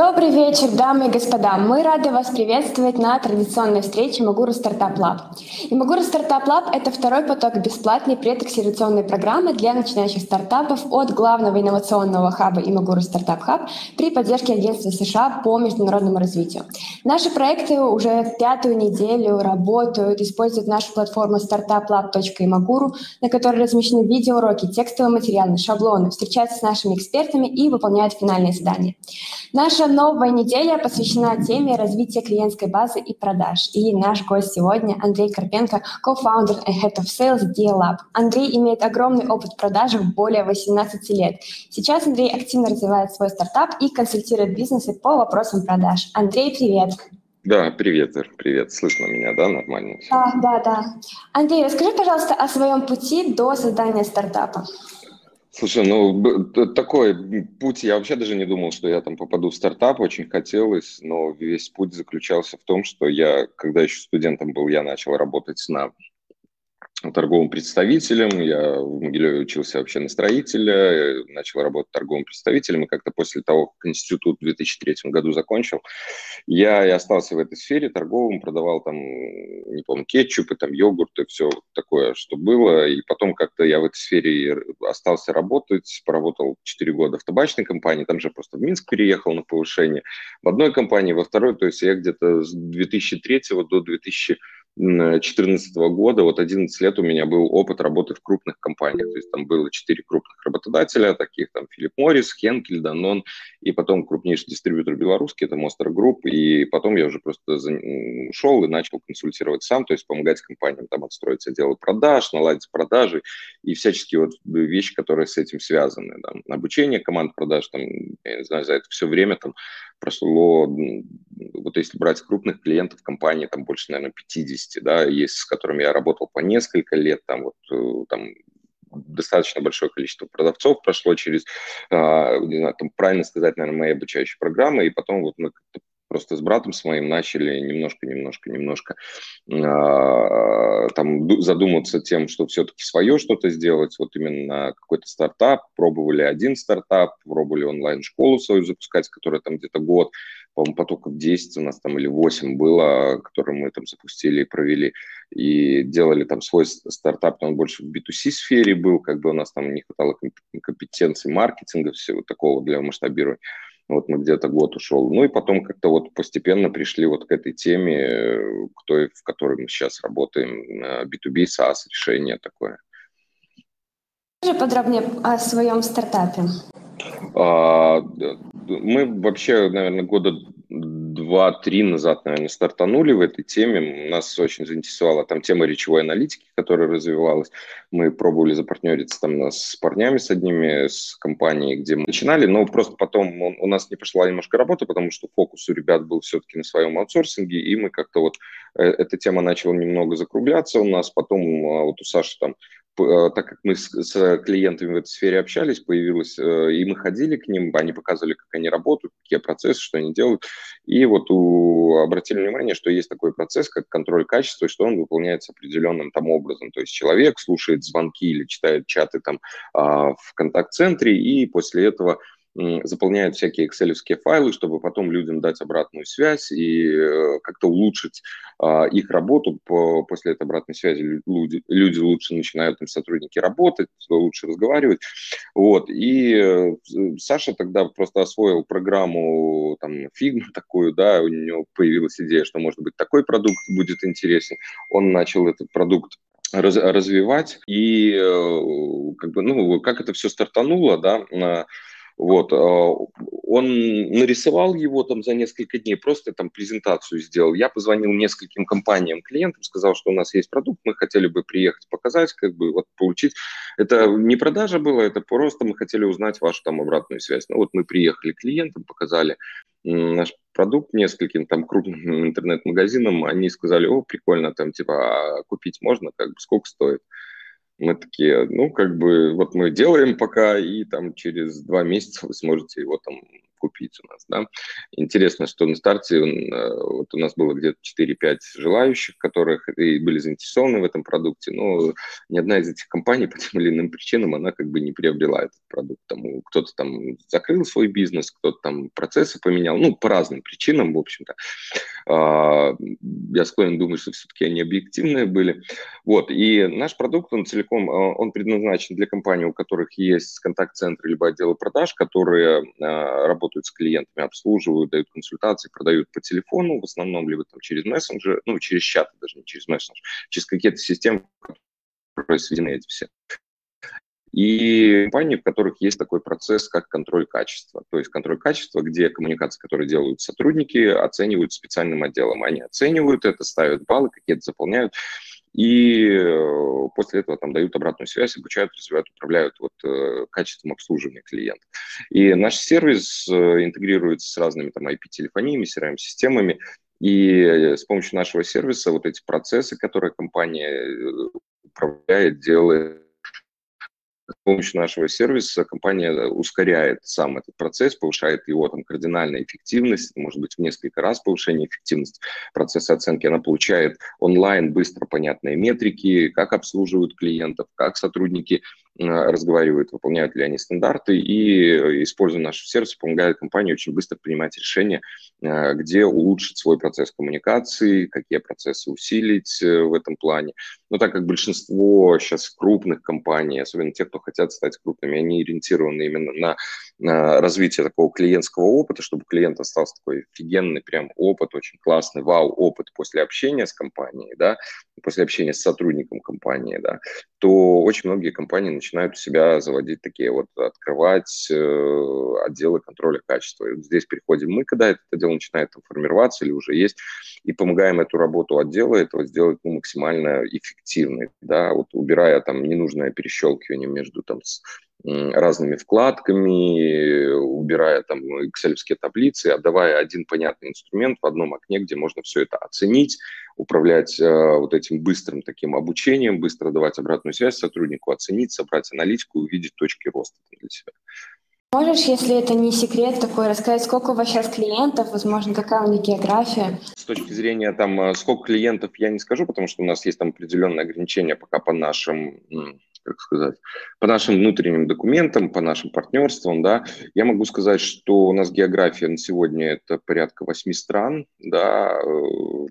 Добрый вечер, дамы и господа. Мы рады вас приветствовать на традиционной встрече Imaguru Startup Lab. Imaguru Startup Lab – это второй поток бесплатной предакселерационной программы для начинающих стартапов от главного инновационного хаба Imaguru Startup Hub при поддержке Агентства США по международному развитию. Наши проекты уже пятую неделю работают, используют нашу платформу startuplab.imaguru, на которой размещены видеоуроки, текстовые материалы, шаблоны, встречаются с нашими экспертами и выполняют финальные задания. Наша новая неделя посвящена теме развития клиентской базы и продаж. И наш гость сегодня Андрей Карпенко, co-founder и head of sales DLab. Андрей имеет огромный опыт продажи более 18 лет. Сейчас Андрей активно развивает свой стартап и консультирует бизнесы по вопросам продаж. Андрей, привет! Да, привет, привет. Слышно меня, да, нормально? Да, да, да. Андрей, расскажи, пожалуйста, о своем пути до создания стартапа. Слушай, ну такой путь, я вообще даже не думал, что я там попаду в стартап, очень хотелось, но весь путь заключался в том, что я, когда еще студентом был, я начал работать на торговым представителем. Я в Могилеве учился вообще на строителя, начал работать торговым представителем, и как-то после того, как институт в 2003 году закончил, я и остался в этой сфере торговым, продавал там, не помню, кетчупы, там, йогурты, все такое, что было, и потом как-то я в этой сфере остался работать, поработал 4 года в табачной компании, там же просто в Минск переехал на повышение, в одной компании, во второй, то есть я где-то с 2003 до 2000 2014 года, вот 11 лет у меня был опыт работы в крупных компаниях, то есть там было 4 крупных работодателя, таких там Филипп Моррис, Хенкель, Данон, и потом крупнейший дистрибьютор белорусский, это Monster Group, и потом я уже просто ушел и начал консультировать сам, то есть помогать компаниям там отстроить отделы продаж, наладить продажи и всяческие вот вещи, которые с этим связаны, там, обучение команд продаж, там, я не знаю, за это все время там прошло, вот если брать крупных клиентов компании, там больше, наверное, 50, да, есть, с которыми я работал по несколько лет, там вот э, там достаточно большое количество продавцов прошло через, а, не знаю, там правильно сказать, наверное, мои обучающие программы, и потом вот мы просто с братом с моим начали немножко, немножко, немножко э, там задуматься тем, что все-таки свое что-то сделать, вот именно какой-то стартап, пробовали один стартап, пробовали онлайн-школу свою запускать, которая там где-то год, по-моему, потоков 10 у нас там или 8 было, которые мы там запустили и провели, и делали там свой стартап, он больше в B2C сфере был, как бы у нас там не хватало компетенций маркетинга, всего такого для масштабирования. Вот мы где-то год ушел. Ну и потом как-то вот постепенно пришли вот к этой теме, к той, в которой мы сейчас работаем, B2B, SaaS решение такое. Расскажи подробнее о своем стартапе. А, мы вообще, наверное, года два-три назад, наверное, стартанули в этой теме. Нас очень заинтересовала там тема речевой аналитики, которая развивалась. Мы пробовали запартнериться там с парнями, с одними, с компанией, где мы начинали, но просто потом у нас не пошла немножко работа, потому что фокус у ребят был все-таки на своем аутсорсинге, и мы как-то вот, э, эта тема начала немного закругляться у нас, потом а, вот у Саши там Э, так как мы с, с клиентами в этой сфере общались, появилось, э, и мы ходили к ним, они показывали, как они работают, какие процессы, что они делают, и вот у, обратили внимание, что есть такой процесс, как контроль качества, что он выполняется определенным там образом, то есть человек слушает звонки или читает чаты там а, в контакт-центре, и после этого заполняют всякие excel файлы, чтобы потом людям дать обратную связь и э, как-то улучшить а, их работу. По, после этой обратной связи люди, люди лучше начинают, там, сотрудники работать, лучше разговаривать. Вот. И э, Саша тогда просто освоил программу там, Figma такую, да, у него появилась идея, что, может быть, такой продукт будет интересен. Он начал этот продукт раз, развивать и э, как бы, ну, как это все стартануло, да, вот, а, он нарисовал его там за несколько дней, просто там презентацию сделал. Я позвонил нескольким компаниям, клиентам, сказал, что у нас есть продукт, мы хотели бы приехать показать, как бы вот получить. Это не продажа была, это просто мы хотели узнать вашу там обратную связь. Ну вот мы приехали клиентам, показали наш продукт нескольким там крупным интернет-магазинам, они сказали, о, прикольно, там типа а купить можно, как бы сколько стоит. Мы такие, ну, как бы, вот мы делаем пока, и там через два месяца вы сможете его там купить у нас, да. Интересно, что на старте вот у нас было где-то 4-5 желающих, которых и были заинтересованы в этом продукте, но ни одна из этих компаний по тем или иным причинам, она как бы не приобрела этот продукт. Там, кто-то там закрыл свой бизнес, кто-то там процессы поменял, ну, по разным причинам, в общем-то. А, я склонен думать, что все-таки они объективные были. Вот, и наш продукт, он целиком, а, он предназначен для компаний, у которых есть контакт-центры либо отделы продаж, которые а, работают с клиентами, обслуживают, дают консультации, продают по телефону, в основном либо там через мессенджер, ну, через чаты, даже не через мессенджер, через какие-то системы, которые сведены эти все и компании, в которых есть такой процесс, как контроль качества. То есть контроль качества, где коммуникации, которые делают сотрудники, оценивают специальным отделом. Они оценивают это, ставят баллы, какие-то заполняют, и э, после этого там дают обратную связь, обучают, развивают, управляют вот, э, качеством обслуживания клиентов. И наш сервис э, интегрируется с разными там IP-телефониями, CRM-системами, и с помощью нашего сервиса вот эти процессы, которые компания управляет, делает, помощью нашего сервиса компания ускоряет сам этот процесс, повышает его там кардинально эффективность, может быть, в несколько раз повышение эффективности процесса оценки. Она получает онлайн быстро понятные метрики, как обслуживают клиентов, как сотрудники э, разговаривают, выполняют ли они стандарты, и, используя наш сервис, помогает компании очень быстро принимать решения, э, где улучшить свой процесс коммуникации, какие процессы усилить э, в этом плане. Но так как большинство сейчас крупных компаний, особенно те, кто хотят стать крупными, они ориентированы именно на развитие такого клиентского опыта, чтобы клиент остался такой офигенный прям опыт, очень классный вау-опыт после общения с компанией, да, после общения с сотрудником компании, да, то очень многие компании начинают у себя заводить такие вот, открывать э, отделы контроля качества. И вот здесь приходим мы, когда это дело начинает там, формироваться или уже есть, и помогаем эту работу отдела этого сделать ну, максимально эффективной, да, вот убирая там ненужное перещелкивание между там разными вкладками, убирая там excel таблицы, отдавая один понятный инструмент в одном окне, где можно все это оценить, управлять э, вот этим быстрым таким обучением, быстро давать обратную связь сотруднику, оценить, собрать аналитику и увидеть точки роста для себя. Можешь, если это не секрет такой, рассказать, сколько у вас сейчас клиентов, возможно, какая у них география? С точки зрения там, э, сколько клиентов, я не скажу, потому что у нас есть там определенные ограничения пока по нашим как сказать, по нашим внутренним документам, по нашим партнерствам, да, я могу сказать, что у нас география на сегодня это порядка восьми стран, да, э,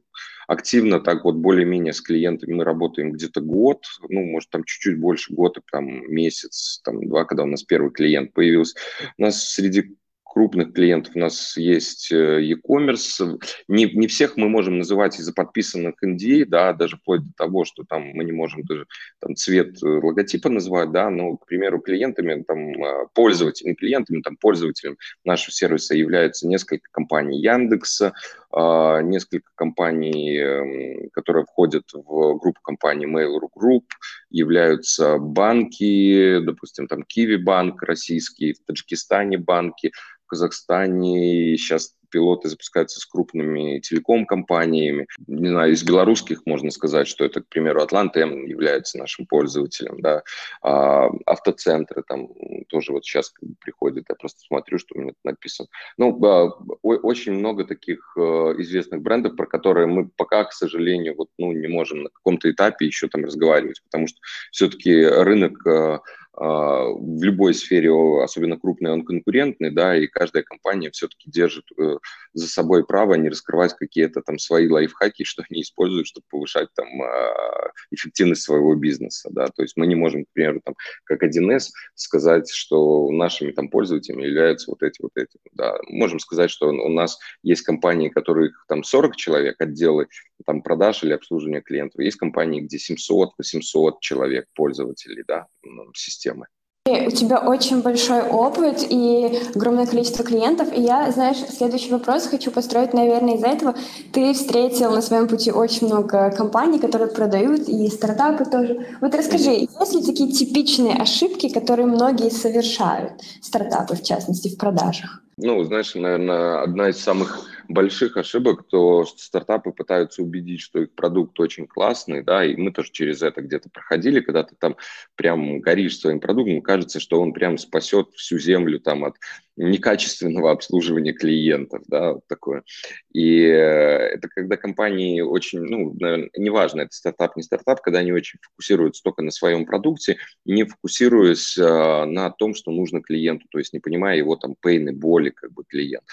активно так вот более-менее с клиентами мы работаем где-то год, ну, может, там чуть-чуть больше года, там месяц, там два, когда у нас первый клиент появился. У нас среди крупных клиентов у нас есть э, e-commerce. Не, не всех мы можем называть из-за подписанных NDA, да, даже вплоть до того, что там мы не можем даже там, цвет э, логотипа называть, да, но, к примеру, клиентами, там, а, пользователями, клиентами, там, пользователем нашего сервиса являются несколько компаний Яндекса, а, несколько компаний, эм, которые входят в группу компаний Mail.ru Group, являются банки, допустим, там Киви банк российский, в Таджикистане банки, Казахстане сейчас пилоты запускаются с крупными телеком-компаниями. Не знаю, из белорусских можно сказать, что это, к примеру, Атланта М является нашим пользователем, да, а, автоцентры там тоже вот сейчас приходят, я просто смотрю, что у меня написано. Ну, а, очень много таких э, известных брендов, про которые мы пока, к сожалению, вот, ну, не можем на каком-то этапе еще там разговаривать, потому что все-таки рынок э, а, в любой сфере, особенно крупный, он конкурентный, да, и каждая компания все-таки держит э, за собой право не раскрывать какие-то там свои лайфхаки, что они используют, чтобы повышать там а, эффективность своего бизнеса, да, то есть мы не можем, к примеру, там, как 1С сказать, что нашими там пользователями являются вот эти вот эти, да, можем сказать, что у нас есть компании, которых там 40 человек, отделы там продаж или обслуживания клиентов, есть компании, где 700-800 человек пользователей, да, системы системы. У тебя очень большой опыт и огромное количество клиентов. И я, знаешь, следующий вопрос хочу построить, наверное, из-за этого. Ты встретил на своем пути очень много компаний, которые продают, и стартапы тоже. Вот расскажи, есть ли такие типичные ошибки, которые многие совершают, стартапы, в частности, в продажах? Ну, знаешь, наверное, одна из самых больших ошибок, то стартапы пытаются убедить, что их продукт очень классный, да, и мы тоже через это где-то проходили, когда ты там прям горишь своим продуктом, кажется, что он прям спасет всю землю там от некачественного обслуживания клиентов, да, вот такое. И это когда компании очень, ну, наверное, неважно, это стартап, не стартап, когда они очень фокусируются только на своем продукте, не фокусируясь а, на том, что нужно клиенту, то есть не понимая его там пейны, боли, как бы клиент.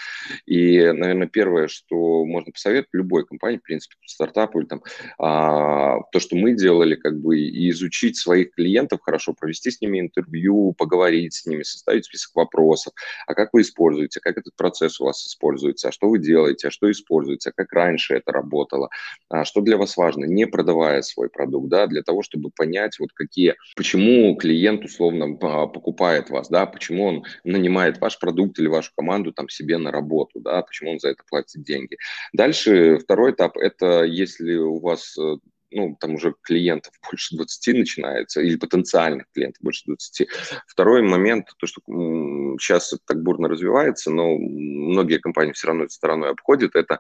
И, наверное, первое, что можно посоветовать любой компании, в принципе, стартапу или там, а, то, что мы делали, как бы, и изучить своих клиентов хорошо, провести с ними интервью, поговорить с ними, составить список вопросов, а как вы используете, как этот процесс у вас используется, а что вы делаете, а что используется, как раньше это работало, а что для вас важно, не продавая свой продукт, да, для того, чтобы понять, вот какие, почему клиент условно а, покупает вас, да, почему он нанимает ваш продукт или вашу команду там себе на работу, да, почему он за это платит деньги. Дальше второй этап – это если у вас э, ну, там уже клиентов больше 20 начинается, или потенциальных клиентов больше 20. Второй момент, то, что сейчас это так бурно развивается, но многие компании все равно этой стороной обходят, это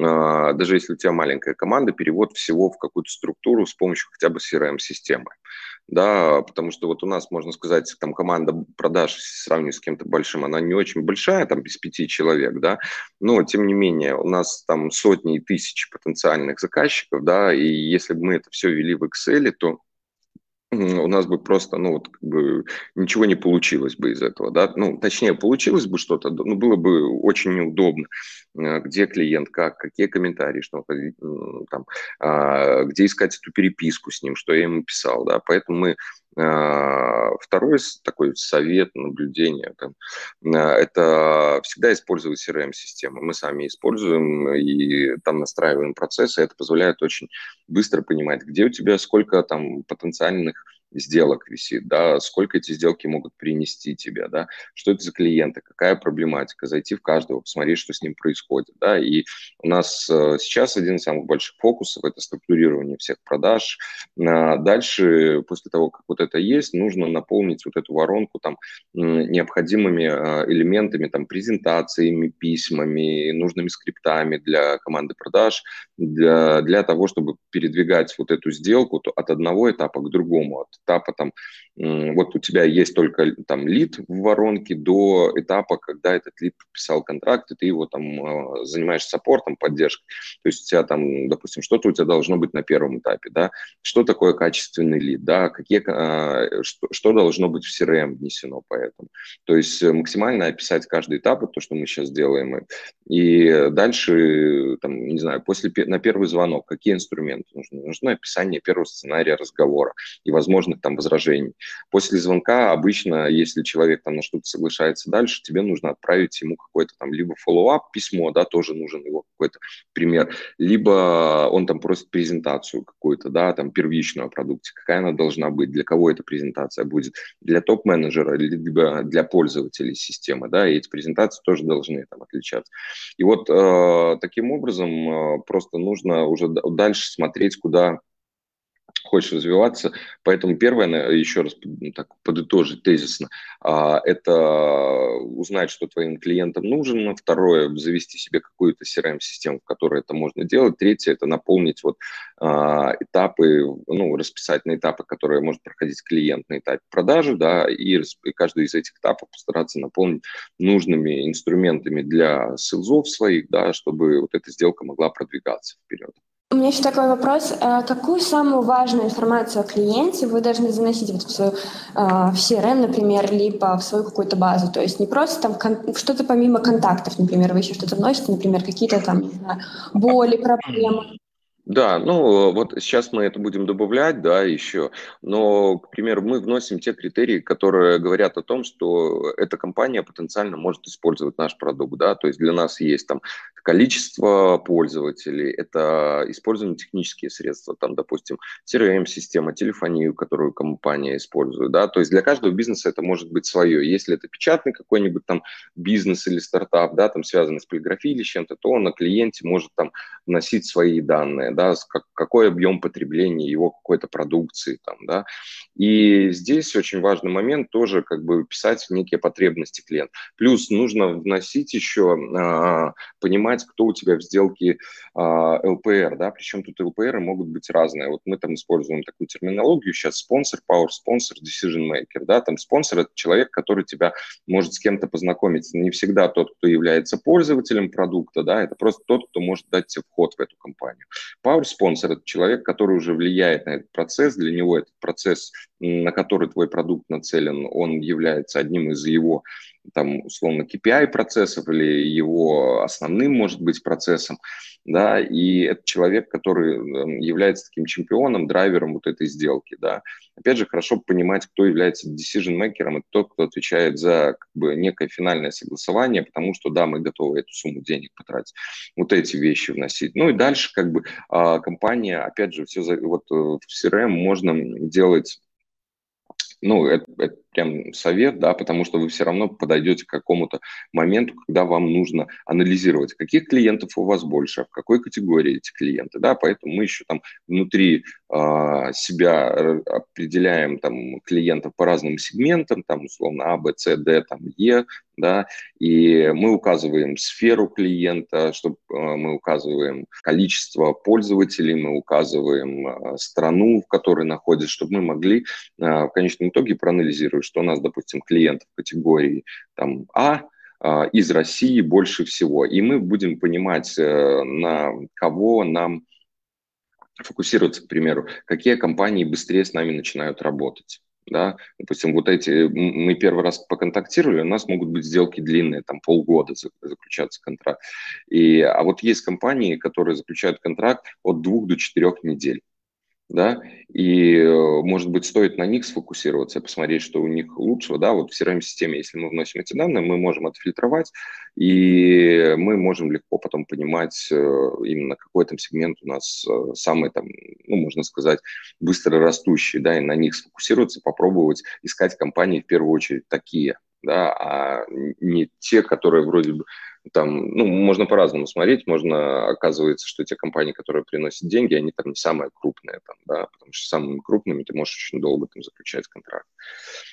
а, даже если у тебя маленькая команда, перевод всего в какую-то структуру с помощью хотя бы CRM-системы да, потому что вот у нас, можно сказать, там команда продаж, сравнивая с кем-то большим, она не очень большая, там без пяти человек, да, но тем не менее у нас там сотни и тысячи потенциальных заказчиков, да, и если бы мы это все вели в Excel, то у нас бы просто, ну, вот, как бы, ничего не получилось бы из этого, да, ну, точнее, получилось бы что-то, но было бы очень неудобно, э, где клиент, как, какие комментарии, что там, а, где искать эту переписку с ним, что я ему писал, да, поэтому мы Второй такой совет, наблюдение, там, а, это всегда использовать CRM-систему. Мы сами используем и там настраиваем процессы. Это позволяет очень быстро понимать, где у тебя сколько там потенциальных сделок висит, да, сколько эти сделки могут принести тебе, да, что это за клиенты, какая проблематика, зайти в каждого, посмотреть, что с ним происходит, да, и у нас э, сейчас один из самых больших фокусов – это структурирование всех продаж. А дальше, после того, как вот это есть, нужно наполнить вот эту воронку там необходимыми э, элементами, там, презентациями, письмами, нужными скриптами для команды продаж, для, для того, чтобы передвигать вот эту сделку от одного этапа к другому, от этапа там, вот у тебя есть только там лид в воронке до этапа, когда этот лид подписал контракт, и ты его там а, занимаешься саппортом, поддержкой. То есть у тебя там, допустим, что-то у тебя должно быть на первом этапе, да, что такое качественный лид, да, какие, а, что, что должно быть в CRM внесено поэтому. То есть максимально описать каждый этап, то, что мы сейчас делаем, и дальше, там, не знаю, после, на первый звонок, какие инструменты нужны? Нужно описание первого сценария разговора и возможных там возражений. После звонка обычно, если человек там на что-то соглашается дальше, тебе нужно отправить ему какой-то там либо follow-up письмо, да, тоже нужен его какой-то пример, либо он там просит презентацию какую-то, да, там первичную о продукте, какая она должна быть, для кого эта презентация будет, для топ-менеджера, либо для пользователей системы, да, и эти презентации тоже должны там отличаться. И вот э, таким образом э, просто нужно уже дальше смотреть, куда хочешь развиваться. Поэтому первое, еще раз ну, так подытожить тезисно, а, это узнать, что твоим клиентам нужно. Второе, завести себе какую-то CRM-систему, в которой это можно делать. Третье, это наполнить вот а, этапы, ну, расписать на этапы, которые может проходить клиент на этапе продажи, да, и каждый из этих этапов постараться наполнить нужными инструментами для селзов своих, да, чтобы вот эта сделка могла продвигаться вперед. У меня еще такой вопрос. Э, какую самую важную информацию о клиенте вы должны заносить вот в свою э, в CRM, например, либо в свою какую-то базу? То есть не просто там что-то помимо контактов, например, вы еще что-то вносите, например, какие-то там, не знаю, боли, проблемы. Да, ну вот сейчас мы это будем добавлять, да, еще, но, к примеру, мы вносим те критерии, которые говорят о том, что эта компания потенциально может использовать наш продукт, да, то есть для нас есть там количество пользователей, это использование технические средства, там, допустим, CRM-система, телефонию, которую компания использует, да, то есть для каждого бизнеса это может быть свое. Если это печатный какой-нибудь там бизнес или стартап, да, там связанный с полиграфией или чем-то, то на клиенте может там вносить свои данные, да, как, какой объем потребления его какой-то продукции, там, да. И здесь очень важный момент тоже как бы писать некие потребности клиента. Плюс нужно вносить еще, а, понимать, кто у тебя в сделке а, ЛПР, да, причем тут ЛПРы могут быть разные. Вот мы там используем такую терминологию сейчас, спонсор, power спонсор, decision maker, да, там спонсор – это человек, который тебя может с кем-то познакомить. Не всегда тот, кто является пользователем продукта, да, это просто тот, кто может дать тебе вход в эту компанию. Power спонсор – это человек, который уже влияет на этот процесс, для него этот процесс, на который твой продукт нацелен, он является одним из его там, условно, KPI процессов или его основным, может быть, процессом, да, и это человек, который является таким чемпионом, драйвером вот этой сделки, да. Опять же, хорошо понимать, кто является decision-мейкером, это тот, кто отвечает за как бы, некое финальное согласование, потому что, да, мы готовы эту сумму денег потратить, вот эти вещи вносить. Ну и дальше, как бы, а, компания, опять же, все, вот э, в CRM можно делать ну, это, это прям совет, да, потому что вы все равно подойдете к какому-то моменту, когда вам нужно анализировать, каких клиентов у вас больше, в какой категории эти клиенты, да, поэтому мы еще там внутри э, себя определяем там клиентов по разным сегментам, там условно А, Б, С, Д, там Е, да, и мы указываем сферу клиента, чтобы э, мы указываем количество пользователей, мы указываем э, страну, в которой находится, чтобы мы могли э, в конечном итоге проанализировать, что у нас, допустим, клиентов категории там А, из России больше всего. И мы будем понимать, на кого нам фокусироваться, к примеру, какие компании быстрее с нами начинают работать да, допустим, вот эти, мы первый раз поконтактировали, у нас могут быть сделки длинные, там полгода заключаться контракт, и, а вот есть компании, которые заключают контракт от двух до четырех недель, да, и, э, может быть, стоит на них сфокусироваться, посмотреть, что у них лучшего, да, вот в CRM-системе, если мы вносим эти данные, мы можем отфильтровать, и мы можем легко потом понимать э, именно какой там сегмент у нас э, самый там, ну, можно сказать, быстро растущий, да, и на них сфокусироваться, попробовать искать компании в первую очередь такие, да, а не те, которые вроде бы там, ну, можно по-разному смотреть, можно, оказывается, что те компании, которые приносят деньги, они там не самые крупные, там, да, потому что самыми крупными ты можешь очень долго там заключать контракт.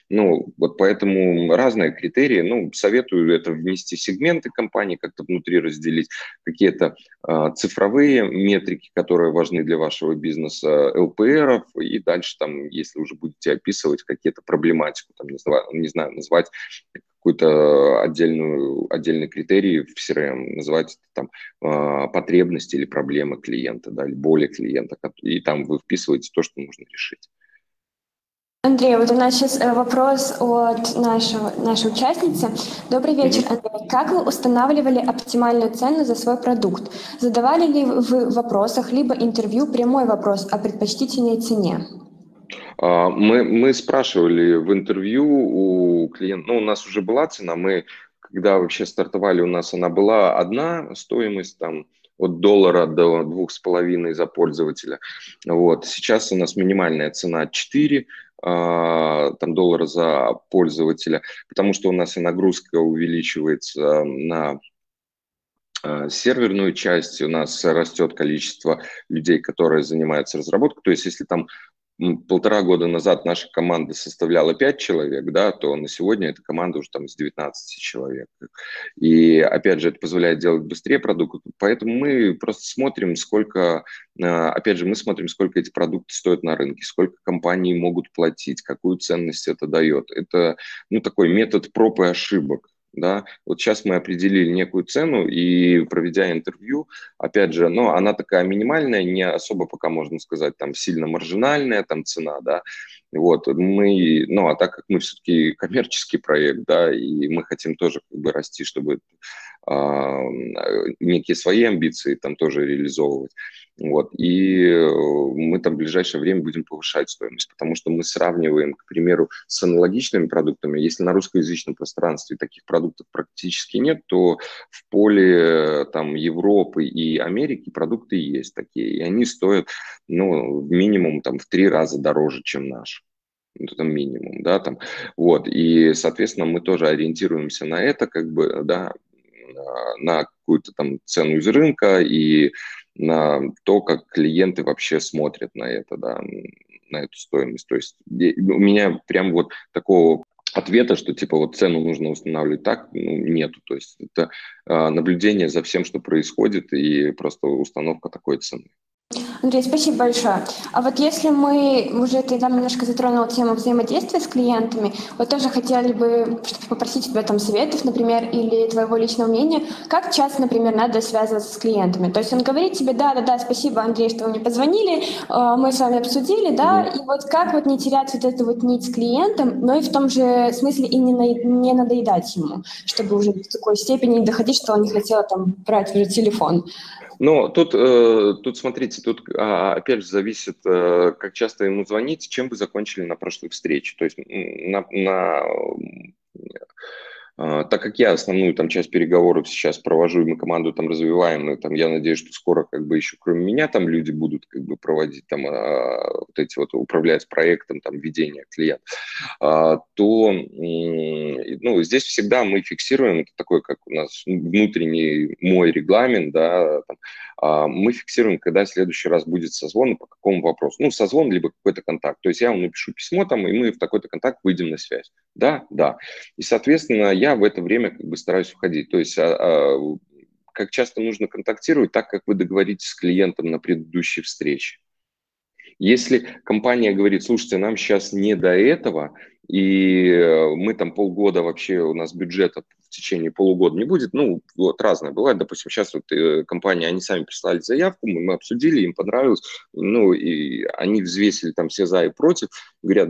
Ну, вот поэтому разные критерии, ну, советую это внести сегменты компании, как-то внутри разделить, какие-то э, цифровые метрики, которые важны для вашего бизнеса, ЛПРов, и дальше там, если уже будете описывать какие-то проблематику, там, не знаю, не знаю назвать какую-то отдельную, отдельный критерий в CRM, называть это там а, потребности или проблемы клиента, да, или боли клиента, и там вы вписываете то, что нужно решить. Андрей, вот у нас сейчас э, вопрос от нашего, нашей участницы. Добрый вечер, Андрей. Как вы устанавливали оптимальную цену за свой продукт? Задавали ли вы в вопросах либо интервью прямой вопрос о предпочтительной цене? А, мы, мы спрашивали в интервью у клиента, ну, у нас уже была цена, мы, когда вообще стартовали, у нас она была одна стоимость, там, от доллара до двух с половиной за пользователя. Вот. Сейчас у нас минимальная цена 4 а, там, доллара за пользователя, потому что у нас и нагрузка увеличивается на а, серверную часть, у нас растет количество людей, которые занимаются разработкой. То есть, если там полтора года назад наша команда составляла 5 человек, да, то на сегодня эта команда уже там с 19 человек. И опять же, это позволяет делать быстрее продукт. Поэтому мы просто смотрим, сколько, а, опять же, мы смотрим, сколько эти продукты стоят на рынке, сколько компаний могут платить, какую ценность это дает. Это ну, такой метод проб и ошибок да, вот сейчас мы определили некую цену и проведя интервью, опять же, ну, она такая минимальная, не особо пока можно сказать там сильно маржинальная там цена, да, вот, мы, ну, а так как мы все-таки коммерческий проект, да, и мы хотим тоже как бы расти, чтобы а, некие свои амбиции там тоже реализовывать. Вот. И э, мы там в ближайшее время будем повышать стоимость, потому что мы сравниваем, к примеру, с аналогичными продуктами. Если на русскоязычном пространстве таких продуктов практически нет, то в поле там, Европы и Америки продукты есть такие, и они стоят ну, минимум там, в три раза дороже, чем наш это минимум, да, там, вот, и, соответственно, мы тоже ориентируемся на это, как бы, да, на какую-то там цену из рынка и на то, как клиенты вообще смотрят на это, да, на эту стоимость. То есть у меня прям вот такого ответа, что типа вот цену нужно устанавливать так, ну, нету. То есть это э, наблюдение за всем, что происходит, и просто установка такой цены. Андрей, спасибо большое. А вот если мы, уже ты там немножко затронул тему взаимодействия с клиентами, вот тоже хотели бы попросить тебя там советов, например, или твоего личного мнения, как часто, например, надо связываться с клиентами. То есть он говорит тебе, да, да, да, спасибо, Андрей, что вы мне позвонили, э, мы с вами обсудили, да, и вот как вот не терять вот эту вот нить с клиентом, но и в том же смысле и не, не надоедать ему, чтобы уже в такой степени не доходить, что он не хотел там брать уже телефон. Но тут, э, тут смотрите, тут а, опять же зависит, э, как часто ему звонить, чем вы закончили на прошлой встрече. То есть на, на так как я основную там часть переговоров сейчас провожу, и мы команду там развиваем, и там я надеюсь, что скоро как бы еще кроме меня там люди будут как бы проводить там а, вот эти вот управлять проектом там ведения клиента, а, то ну, здесь всегда мы фиксируем, это такой как у нас внутренний мой регламент, да, там, мы фиксируем, когда в следующий раз будет созвон по какому вопросу. Ну, созвон, либо какой-то контакт. То есть я вам напишу письмо там, и мы в такой-то контакт выйдем на связь. Да, да. И, соответственно, я в это время как бы стараюсь уходить. То есть а, а, как часто нужно контактировать, так как вы договоритесь с клиентом на предыдущей встрече. Если компания говорит, слушайте, нам сейчас не до этого, и э, мы там полгода вообще, у нас бюджета в течение полугода не будет, ну, вот разное бывает, допустим, сейчас вот э, компания, они сами прислали заявку, мы, мы обсудили, им понравилось, ну, и они взвесили там все за и против, говорят,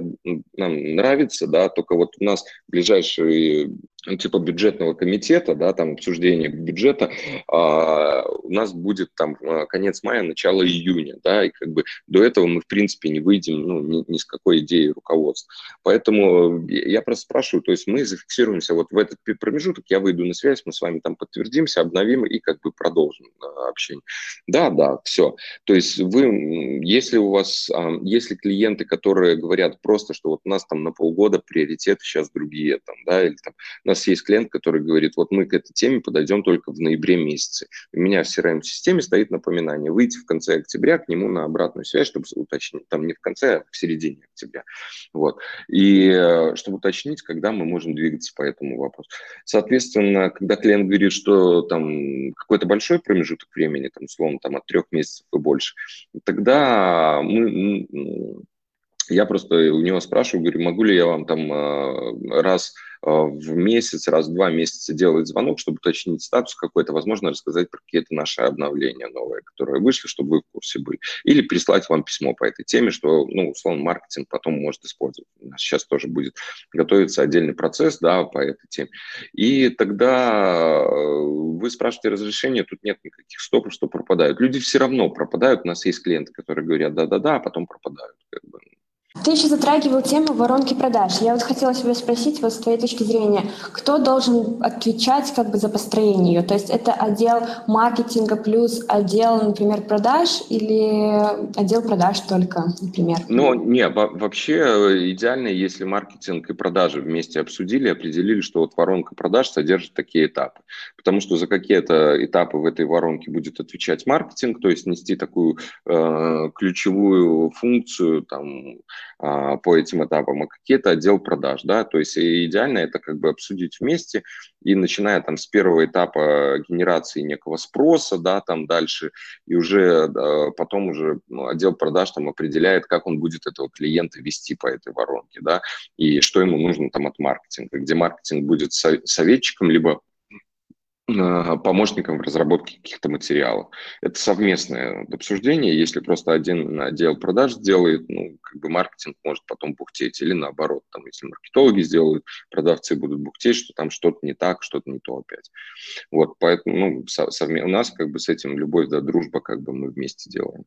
нам нравится, да, только вот у нас ближайшие ну, типа бюджетного комитета, да, там обсуждение бюджета, а, у нас будет там а, конец мая, начало июня, да, и как бы до этого мы, в принципе, не выйдем, ну, ни, ни с какой идеей руководства. Поэтому я просто спрашиваю, то есть мы зафиксируемся вот в этот промежуток, я выйду на связь, мы с вами там подтвердимся, обновим и как бы продолжим а, общение. Да, да, все. То есть вы, если у вас, а, если клиенты, которые говорят просто, что вот у нас там на полгода приоритеты сейчас другие, там, да, или там нас есть клиент, который говорит, вот мы к этой теме подойдем только в ноябре месяце. У меня в CRM-системе стоит напоминание выйти в конце октября к нему на обратную связь, чтобы уточнить, там не в конце, а в середине октября. Вот. И э, чтобы уточнить, когда мы можем двигаться по этому вопросу. Соответственно, когда клиент говорит, что там какой-то большой промежуток времени, там, условно, там от трех месяцев и больше, тогда мы, я просто у него спрашиваю, говорю, могу ли я вам там э, раз Э, в месяц, раз в два месяца делать звонок, чтобы уточнить статус какой-то, возможно, рассказать про какие-то наши обновления новые, которые вышли, чтобы вы в курсе были. Или прислать вам письмо по этой теме, что, ну, условно, маркетинг потом может использовать. Сейчас тоже будет готовиться отдельный процесс, да, по этой теме. И тогда э, вы спрашиваете разрешение, тут нет никаких стопов, что пропадают. Люди все равно пропадают. У нас есть клиенты, которые говорят да-да-да, а потом пропадают. Как бы. Ты еще затрагивал тему воронки продаж. Я вот хотела себя спросить, вот с твоей точки зрения, кто должен отвечать как бы за построение ее? То есть это отдел маркетинга плюс отдел, например, продаж или отдел продаж только, например? Ну, не, вообще э, идеально, если маркетинг и продажи вместе обсудили, определили, что вот воронка продаж содержит такие этапы. Потому что за какие-то этапы в этой воронке будет отвечать маркетинг, то есть нести такую э, ключевую функцию, там, а, по этим этапам, а какие-то отдел продаж, да, то есть идеально это как бы обсудить вместе и начиная там с первого этапа генерации некого спроса, да, там дальше, и уже да, потом уже ну, отдел продаж там определяет, как он будет этого клиента вести по этой воронке, да, и что ему нужно там от маркетинга, где маркетинг будет советчиком, либо помощником в разработке каких-то материалов. Это совместное обсуждение. Если просто один отдел продаж сделает, ну, как бы маркетинг может потом бухтеть. Или наоборот, там, если маркетологи сделают, продавцы будут бухтеть, что там что-то не так, что-то не то опять. Вот, поэтому, ну, совме... у нас как бы с этим любовь да дружба как бы мы вместе делаем.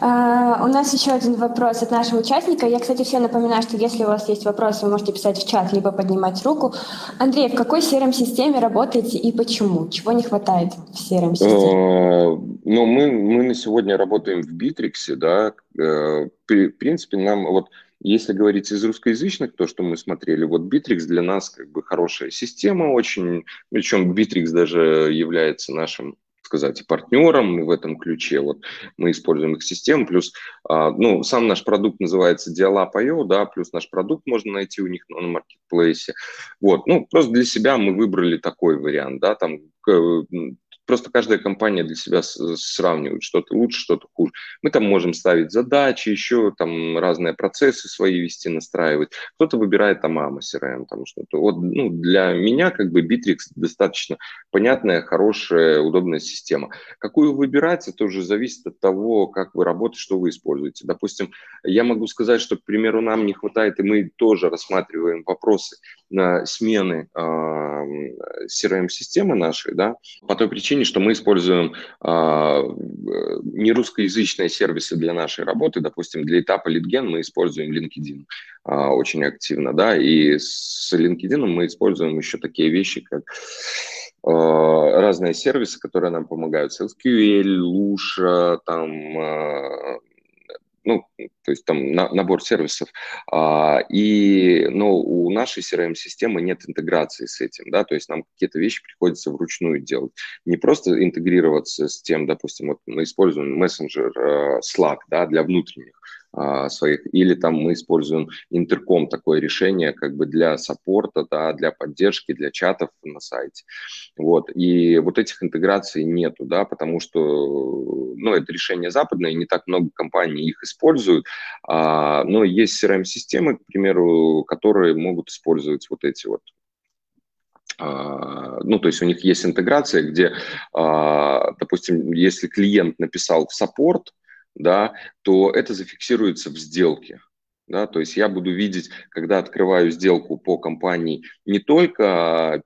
Uh, у нас еще один вопрос от нашего участника. Я, кстати, всем напоминаю, что если у вас есть вопросы, вы можете писать в чат, либо поднимать руку. Андрей, в какой CRM-системе работаете и почему? Чего не хватает в CRM-системе? Uh, ну, мы, мы на сегодня работаем в Битриксе, да. Uh, в принципе, нам вот если говорить из русскоязычных, то, что мы смотрели, вот Bittrex для нас как бы хорошая система очень, причем Bittrex даже является нашим сказать, и партнерам в этом ключе. Вот мы используем их систему, плюс, а, ну, сам наш продукт называется Dialab.io, да, плюс наш продукт можно найти у них на маркетплейсе. Вот, ну, просто для себя мы выбрали такой вариант, да, там Просто каждая компания для себя сравнивает, что-то лучше, что-то хуже. Мы там можем ставить задачи, еще там разные процессы свои вести, настраивать. Кто-то выбирает там AMA CRM, там что-то. Вот ну, для меня как бы Bittrex достаточно понятная, хорошая, удобная система. Какую выбирать, это уже зависит от того, как вы работаете, что вы используете. Допустим, я могу сказать, что, к примеру, нам не хватает, и мы тоже рассматриваем вопросы смены CRM-системы нашей, да, по той причине, что мы используем э, не русскоязычные сервисы для нашей работы, допустим, для этапа литген мы используем LinkedIn э, очень активно, да, и с LinkedIn мы используем еще такие вещи, как разные сервисы, которые нам помогают, SQL, Lusha, там ну, то есть там на, набор сервисов, а, и, но у нашей CRM-системы нет интеграции с этим, да, то есть нам какие-то вещи приходится вручную делать, не просто интегрироваться с тем, допустим, вот мы используем мессенджер uh, Slack, да, для внутренних своих, или там мы используем интерком, такое решение как бы для саппорта, да, для поддержки, для чатов на сайте. Вот. И вот этих интеграций нету, да, потому что, ну, это решение западное, не так много компаний их используют, а, но есть CRM-системы, к примеру, которые могут использовать вот эти вот а, ну, то есть у них есть интеграция, где, а, допустим, если клиент написал в саппорт, да, то это зафиксируется в сделке. Да, то есть я буду видеть, когда открываю сделку по компании, не только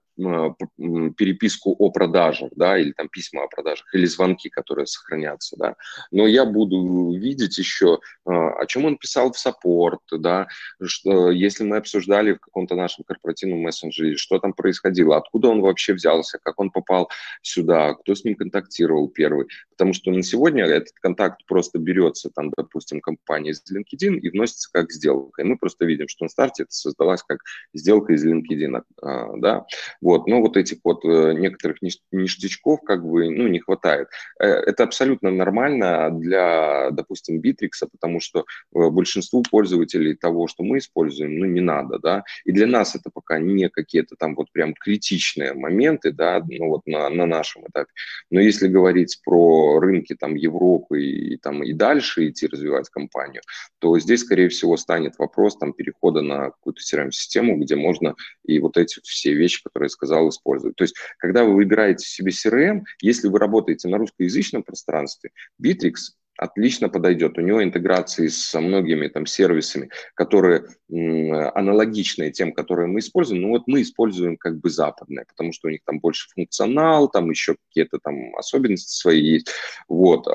переписку о продажах, да, или там письма о продажах, или звонки, которые сохранятся, да, но я буду видеть еще, а, о чем он писал в саппорт, да, что если мы обсуждали в каком-то нашем корпоративном мессенджере, что там происходило, откуда он вообще взялся, как он попал сюда, кто с ним контактировал первый, потому что на сегодня этот контакт просто берется, там, допустим, компания из LinkedIn и вносится как сделка, и мы просто видим, что на старте это создалась как сделка из LinkedIn, а, да, вот, но вот этих вот э, некоторых ништячков как бы, ну, не хватает. Э, это абсолютно нормально для, допустим, Битрикса, потому что э, большинству пользователей того, что мы используем, ну, не надо, да, и для нас это пока не какие-то там вот прям критичные моменты, да, ну, вот на, на нашем этапе. Но если говорить про рынки там Европы и, там и дальше идти развивать компанию, то здесь, скорее всего, станет вопрос там перехода на какую-то CRM-систему, где можно и вот эти все вещи, которые сказал, использовать. То есть, когда вы выбираете себе CRM, если вы работаете на русскоязычном пространстве, Bittrex отлично подойдет. У него интеграции со многими там сервисами, которые аналогичные тем, которые мы используем. Но вот мы используем как бы западные, потому что у них там больше функционал, там еще какие-то там особенности свои есть. Вот.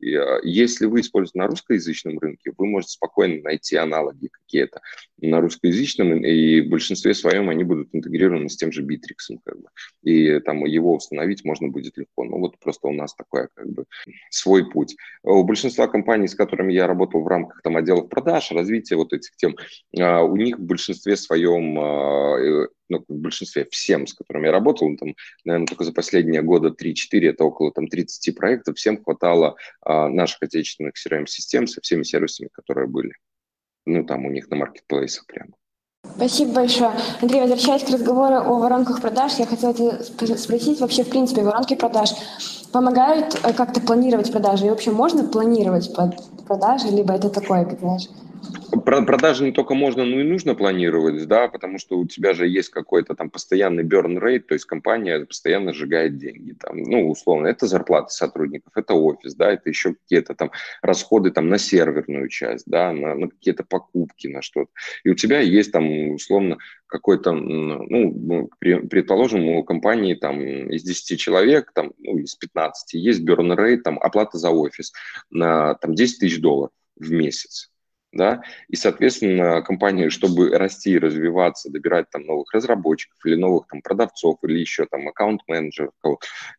А, а, если вы используете на русскоязычном рынке, вы можете спокойно найти аналоги какие-то на русскоязычном, и в большинстве своем они будут интегрированы с тем же Bittrex. Как бы. И там его установить можно будет легко. Ну вот просто у нас такой как бы свой путь. У большинства компаний, с которыми я работал в рамках там отделов продаж, развития вот этих тем, а, у них в большинстве своем э, ну, в большинстве, всем, с которыми я работал, там, наверное, только за последние года 3-4, это около там 30 проектов, всем хватало а, наших отечественных CRM-систем со всеми сервисами, которые были. Ну, там у них на маркетплейсах прямо. Спасибо большое. Андрей, возвращаясь к разговору о воронках продаж, я хотела тебя спросить, вообще, в принципе, воронки продаж помогают э, как-то планировать продажи? И вообще можно планировать под продажи, либо это такое, как знаешь, Продажи не только можно, но и нужно планировать, да, потому что у тебя же есть какой-то там постоянный burn rate, то есть компания постоянно сжигает деньги, там, ну, условно, это зарплаты сотрудников, это офис, да, это еще какие-то там расходы там на серверную часть, да, на, на какие-то покупки, на что-то. И у тебя есть там, условно, какой-то, ну, предположим, у компании там из 10 человек, там, ну, из 15 есть burn rate, там, оплата за офис на там 10 тысяч долларов в месяц да, и, соответственно, компания, чтобы расти и развиваться, добирать там новых разработчиков или новых там продавцов или еще там аккаунт-менеджеров,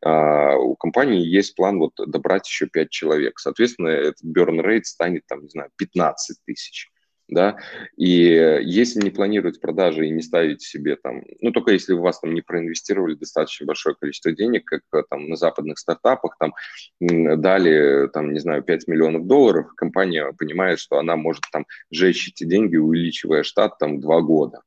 а, у компании есть план вот добрать еще 5 человек. Соответственно, этот burn rate станет там, не знаю, 15 тысяч да, и если не планировать продажи и не ставить себе там, ну, только если у вас там не проинвестировали достаточно большое количество денег, как э, там на западных стартапах, там дали, там, не знаю, 5 миллионов долларов, компания понимает, что она может там жечь эти деньги, увеличивая штат там два года,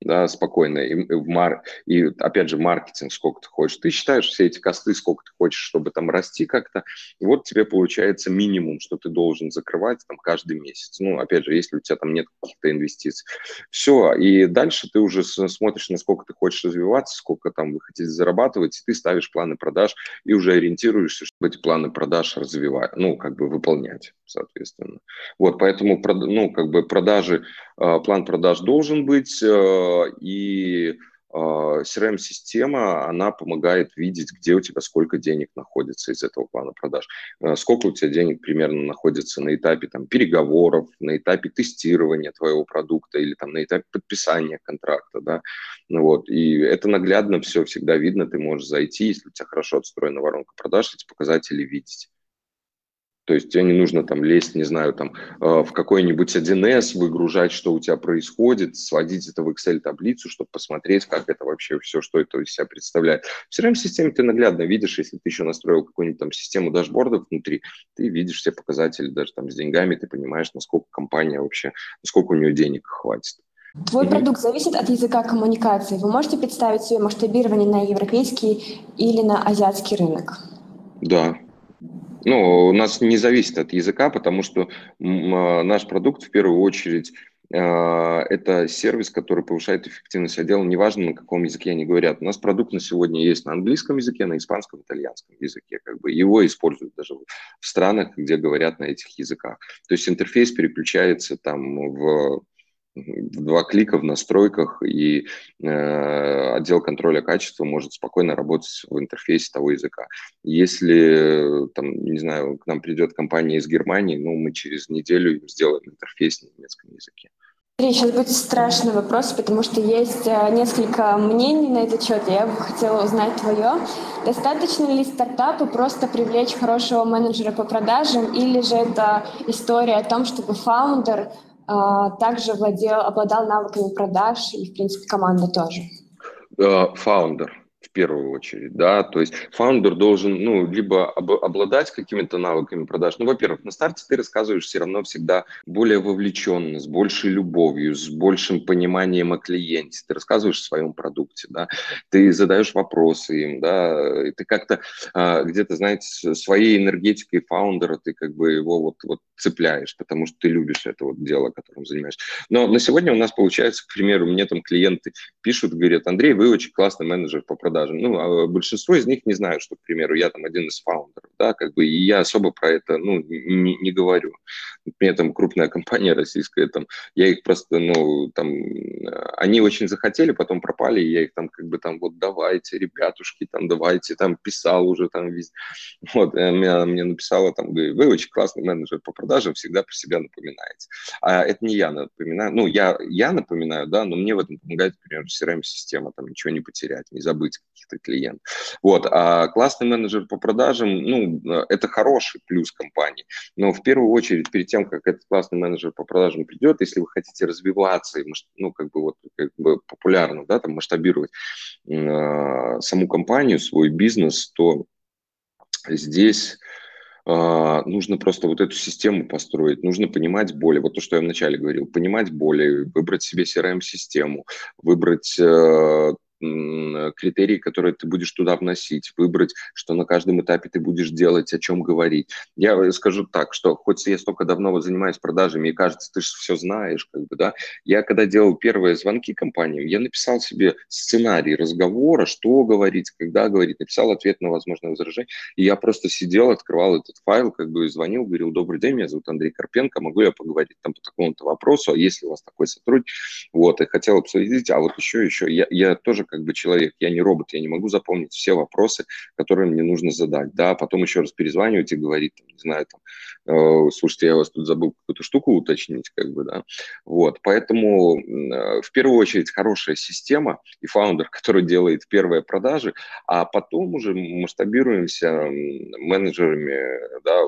да, спокойно. И, в мар... и опять же, маркетинг, сколько ты хочешь. Ты считаешь все эти косты, сколько ты хочешь, чтобы там расти как-то. И вот тебе получается минимум, что ты должен закрывать там каждый месяц. Ну, опять же, если у тебя там нет каких-то инвестиций. Все, и дальше ты уже смотришь, насколько ты хочешь развиваться, сколько там вы хотите зарабатывать, и ты ставишь планы продаж и уже ориентируешься, чтобы эти планы продаж развивать, ну, как бы выполнять, соответственно. Вот, поэтому, ну, как бы продажи, а, план продаж должен быть, а, и CRM-система, а, она помогает видеть, где у тебя сколько денег находится из этого плана продаж, а, сколько у тебя денег примерно находится на этапе там, переговоров, на этапе тестирования твоего продукта или там, на этапе подписания контракта. Да? Ну, вот. И это наглядно все всегда видно, ты можешь зайти, если у тебя хорошо отстроена воронка продаж, эти показатели видеть. То есть тебе не нужно там лезть, не знаю, там э, в какой-нибудь 1С, выгружать, что у тебя происходит, сводить это в Excel-таблицу, чтобы посмотреть, как это вообще все, что это из себя представляет. В CRM-системе ты наглядно видишь, если ты еще настроил какую-нибудь там систему дашбордов внутри, ты видишь все показатели даже там с деньгами, ты понимаешь, насколько компания вообще, насколько у нее денег хватит. Твой mm продукт зависит от языка коммуникации. Вы можете представить себе масштабирование на европейский или на азиатский рынок? Да, ну, у нас не зависит от языка, потому что а, наш продукт в первую очередь а, это сервис, который повышает эффективность отдела, неважно, на каком языке они говорят. У нас продукт на сегодня есть на английском языке, на испанском, итальянском языке. Как бы его используют даже в странах, где говорят на этих языках. То есть интерфейс переключается там в два клика в настройках, и э, отдел контроля качества может спокойно работать в интерфейсе того языка. Если, там, не знаю, к нам придет компания из Германии, ну, мы через неделю им сделаем интерфейс на немецком языке. Сейчас будет страшный вопрос, потому что есть э, несколько мнений на этот счет. Я бы хотела узнать твое. Достаточно ли стартапу просто привлечь хорошего менеджера по продажам, или же это история о том, чтобы фаундер также владел, обладал навыками продаж и, в принципе, команда тоже. Founder в первую очередь, да, то есть founder должен, ну, либо об, обладать какими-то навыками продаж. Ну, во-первых, на старте ты рассказываешь все равно всегда более вовлеченно, с большей любовью, с большим пониманием о клиенте. Ты рассказываешь о своем продукте, да, ты задаешь вопросы им, да, и ты как-то а, где-то, знаете, своей энергетикой founder а ты как бы его вот, вот цепляешь, потому что ты любишь это вот дело, которым занимаешься. Но на сегодня у нас получается, к примеру, мне там клиенты пишут, говорят, Андрей, вы очень классный менеджер по продажам. Ну, а большинство из них не знают, что, к примеру, я там один из фаундеров, да, как бы, и я особо про это, ну, не, не говорю. Мне там крупная компания российская, там, я их просто, ну, там, они очень захотели, потом пропали, и я их там, как бы, там, вот, давайте, ребятушки, там, давайте, там, писал уже, там, везде. Вот, она мне написала, там, говорит, вы очень классный менеджер по продажам всегда про себя напоминаете. А это не я напоминаю. Ну, я, я напоминаю, да, но мне в этом помогает, например, CRM-система, там ничего не потерять, не забыть каких-то клиентов. Вот. А классный менеджер по продажам, ну, это хороший плюс компании. Но в первую очередь, перед тем, как этот классный менеджер по продажам придет, если вы хотите развиваться ну, как бы вот как бы популярно, да, там масштабировать э, саму компанию, свой бизнес, то здесь а, нужно просто вот эту систему построить, нужно понимать боли. Вот то, что я вначале говорил, понимать боли, выбрать себе CRM-систему, выбрать э, критерии, которые ты будешь туда вносить, выбрать, что на каждом этапе ты будешь делать, о чем говорить. Я скажу так, что хоть я столько давно занимаюсь продажами, и кажется, ты же все знаешь, как бы, да, я когда делал первые звонки компаниям, я написал себе сценарий разговора, что говорить, когда говорить, написал ответ на возможное возражение, и я просто сидел, открывал этот файл, как бы, звонил, говорил, добрый день, меня зовут Андрей Карпенко, могу я поговорить там по такому-то вопросу, а если у вас такой сотрудник, вот, и хотел обсудить, а вот еще, еще, я, я тоже как бы человек, я не робот, я не могу запомнить все вопросы, которые мне нужно задать, да, потом еще раз перезванивать и говорить, там, не знаю, там, э, слушайте, я вас тут забыл какую-то штуку уточнить, как бы, да, вот, поэтому э, в первую очередь хорошая система и фаундер, который делает первые продажи, а потом уже масштабируемся менеджерами, да,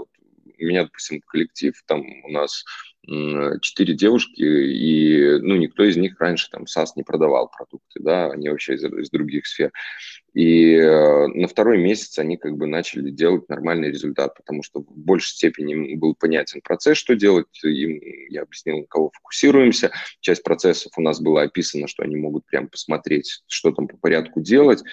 у меня, допустим, коллектив, там у нас четыре девушки, и ну, никто из них раньше там САС не продавал продукты, да, они вообще из, из других сфер. И э, на второй месяц они как бы начали делать нормальный результат, потому что в большей степени был понятен процесс, что делать, им я объяснил, на кого фокусируемся, часть процессов у нас была описана, что они могут прям посмотреть, что там по порядку делать,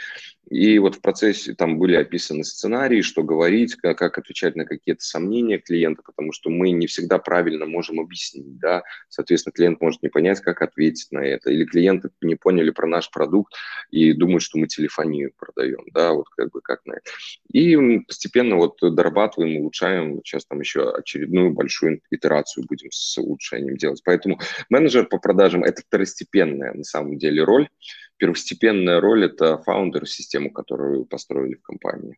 и вот в процессе там были описаны сценарии, что говорить, как, как отвечать на какие-то сомнения клиента, потому что мы не всегда правильно можем объяснить, да, соответственно, клиент может не понять, как ответить на это, или клиенты не поняли про наш продукт и думают, что мы телефонию продаем, да, вот как бы как на это. И постепенно вот дорабатываем, улучшаем, сейчас там еще очередную большую итерацию будем с улучшением делать. Поэтому менеджер по продажам – это второстепенная на самом деле роль, первостепенная роль – это фаундер систему, которую построили в компании.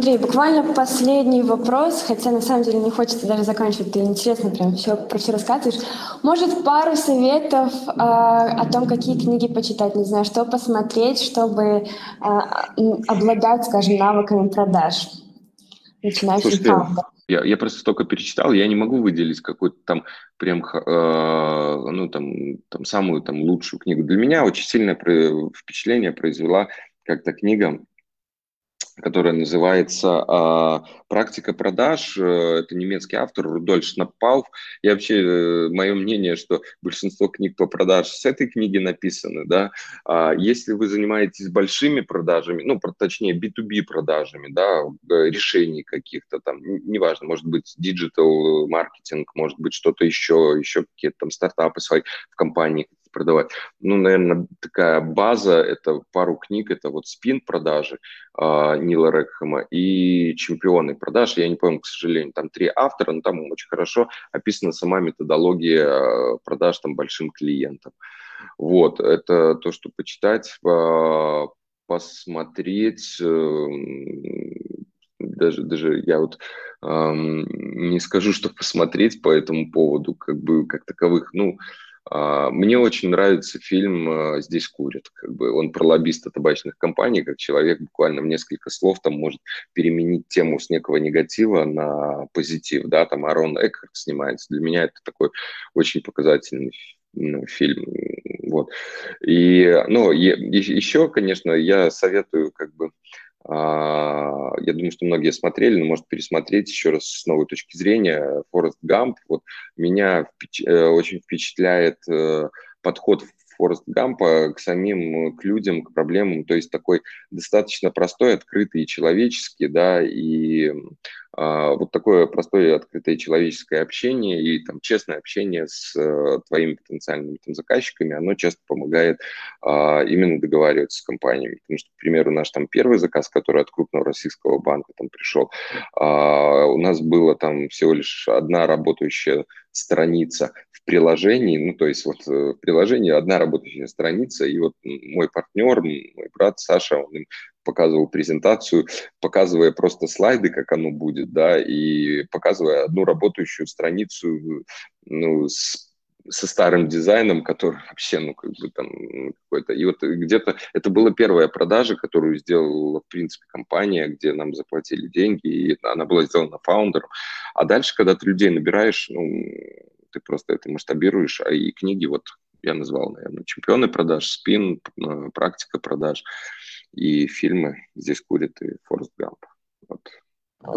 Андрей, буквально последний вопрос, хотя на самом деле не хочется даже заканчивать, ты интересно прям все про все рассказываешь. Может, пару советов э, о том, какие книги почитать, не знаю, что посмотреть, чтобы э, обладать, скажем, навыками продаж фаундером? Я, я просто столько перечитал, я не могу выделить какую-то там прям, э, ну, там, там, самую там лучшую книгу. Для меня очень сильное впечатление произвела как-то книга которая называется а, «Практика продаж». Э, это немецкий автор Рудольф Шнаппауф. И вообще, э, мое мнение, что большинство книг по продаж с этой книги написаны. Да? А если вы занимаетесь большими продажами, ну, точнее, B2B продажами, да, э, решений каких-то там, неважно, может быть, digital маркетинг, может быть, что-то еще, еще какие-то там стартапы свои в компании продавать. Ну, наверное, такая база, это пару книг, это вот «Спин продажи» э, Нила Рекхэма и «Чемпионы продаж». Я не помню, к сожалению, там три автора, но там очень хорошо описана сама методология а, продаж там большим клиентам. Вот, это то, что почитать, э, посмотреть, э, даже, даже я вот эм, не скажу, что посмотреть по этому поводу, как бы, как таковых, ну, а, мне очень нравится фильм а, «Здесь курят». Как бы он про лоббиста табачных компаний, как человек буквально в несколько слов там может переменить тему с некого негатива на позитив. Да, там Арон Экхарт снимается. Для меня это такой очень показательный ну, фильм. Вот. И, ну, еще, конечно, я советую как бы а, я думаю, что многие смотрели, но может пересмотреть еще раз с новой точки зрения. Форест Гамп. Вот меня э, очень впечатляет э, подход Форест Гампа к самим, к людям, к проблемам, то есть такой достаточно простой, открытый и человеческий, да, и а, вот такое простое, открытое человеческое общение и там честное общение с а, твоими потенциальными там, заказчиками, оно часто помогает а, именно договариваться с компаниями. Потому что, к примеру, наш там первый заказ, который от крупного российского банка там пришел, а, у нас было там всего лишь одна работающая страница в приложении, ну, то есть вот э, в приложении одна работающая страница, и вот мой партнер, мой брат Саша, он им показывал презентацию, показывая просто слайды, как оно будет, да, и показывая одну работающую страницу, ну, с со старым дизайном, который вообще, ну, как бы там какой-то... И вот где-то это была первая продажа, которую сделала, в принципе, компания, где нам заплатили деньги, и она была сделана фаундером. А дальше, когда ты людей набираешь, ну, ты просто это масштабируешь, а и книги вот я назвал, наверное, чемпионы продаж, спин, э, практика продаж и фильмы «Здесь курит» и «Форест Гамп». Вот.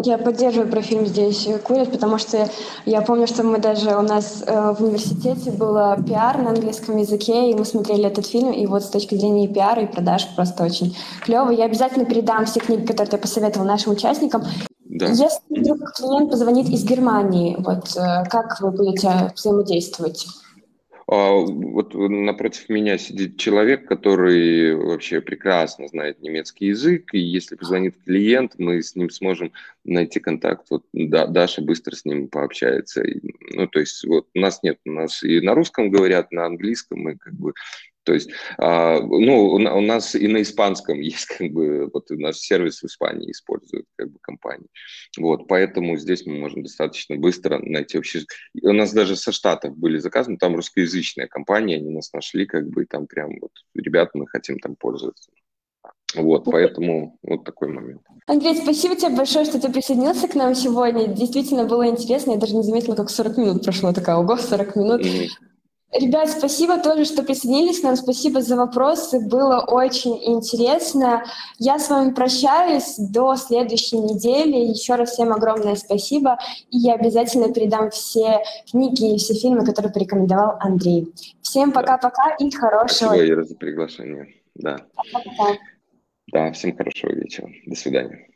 Я поддерживаю про фильм «Здесь курят», потому что я помню, что мы даже у нас э, в университете было пиар на английском языке, и мы смотрели этот фильм, и вот с точки зрения пиара и продаж просто очень клево. Я обязательно передам все книги, которые ты посоветовал нашим участникам. Да. Если вдруг клиент позвонит из Германии, вот э, как вы будете взаимодействовать? А, вот напротив меня сидит человек, который вообще прекрасно знает немецкий язык, и если позвонит клиент, мы с ним сможем найти контакт. Вот да, Даша быстро с ним пообщается. Ну, то есть вот у нас нет, у нас и на русском говорят, на английском, мы как бы то есть, а, ну, у, нас и на испанском есть, как бы, вот у нас сервис в Испании используют, как бы, компании. Вот, поэтому здесь мы можем достаточно быстро найти вообще... У нас даже со Штатов были заказы, но там русскоязычная компания, они нас нашли, как бы, там прям вот, ребята, мы хотим там пользоваться. Вот, поэтому вот такой момент. Андрей, спасибо тебе большое, что ты присоединился к нам сегодня. Действительно было интересно. Я даже не заметила, как 40 минут прошло. Такая, ого, 40 минут. Mm-hmm. Ребят, спасибо тоже, что присоединились к нам. Спасибо за вопросы. Было очень интересно. Я с вами прощаюсь до следующей недели. Еще раз всем огромное спасибо. И я обязательно передам все книги и все фильмы, которые порекомендовал Андрей. Всем пока-пока и хорошего. Спасибо, Ира, за приглашение. Да. Пока-пока. Да, всем хорошего вечера. До свидания.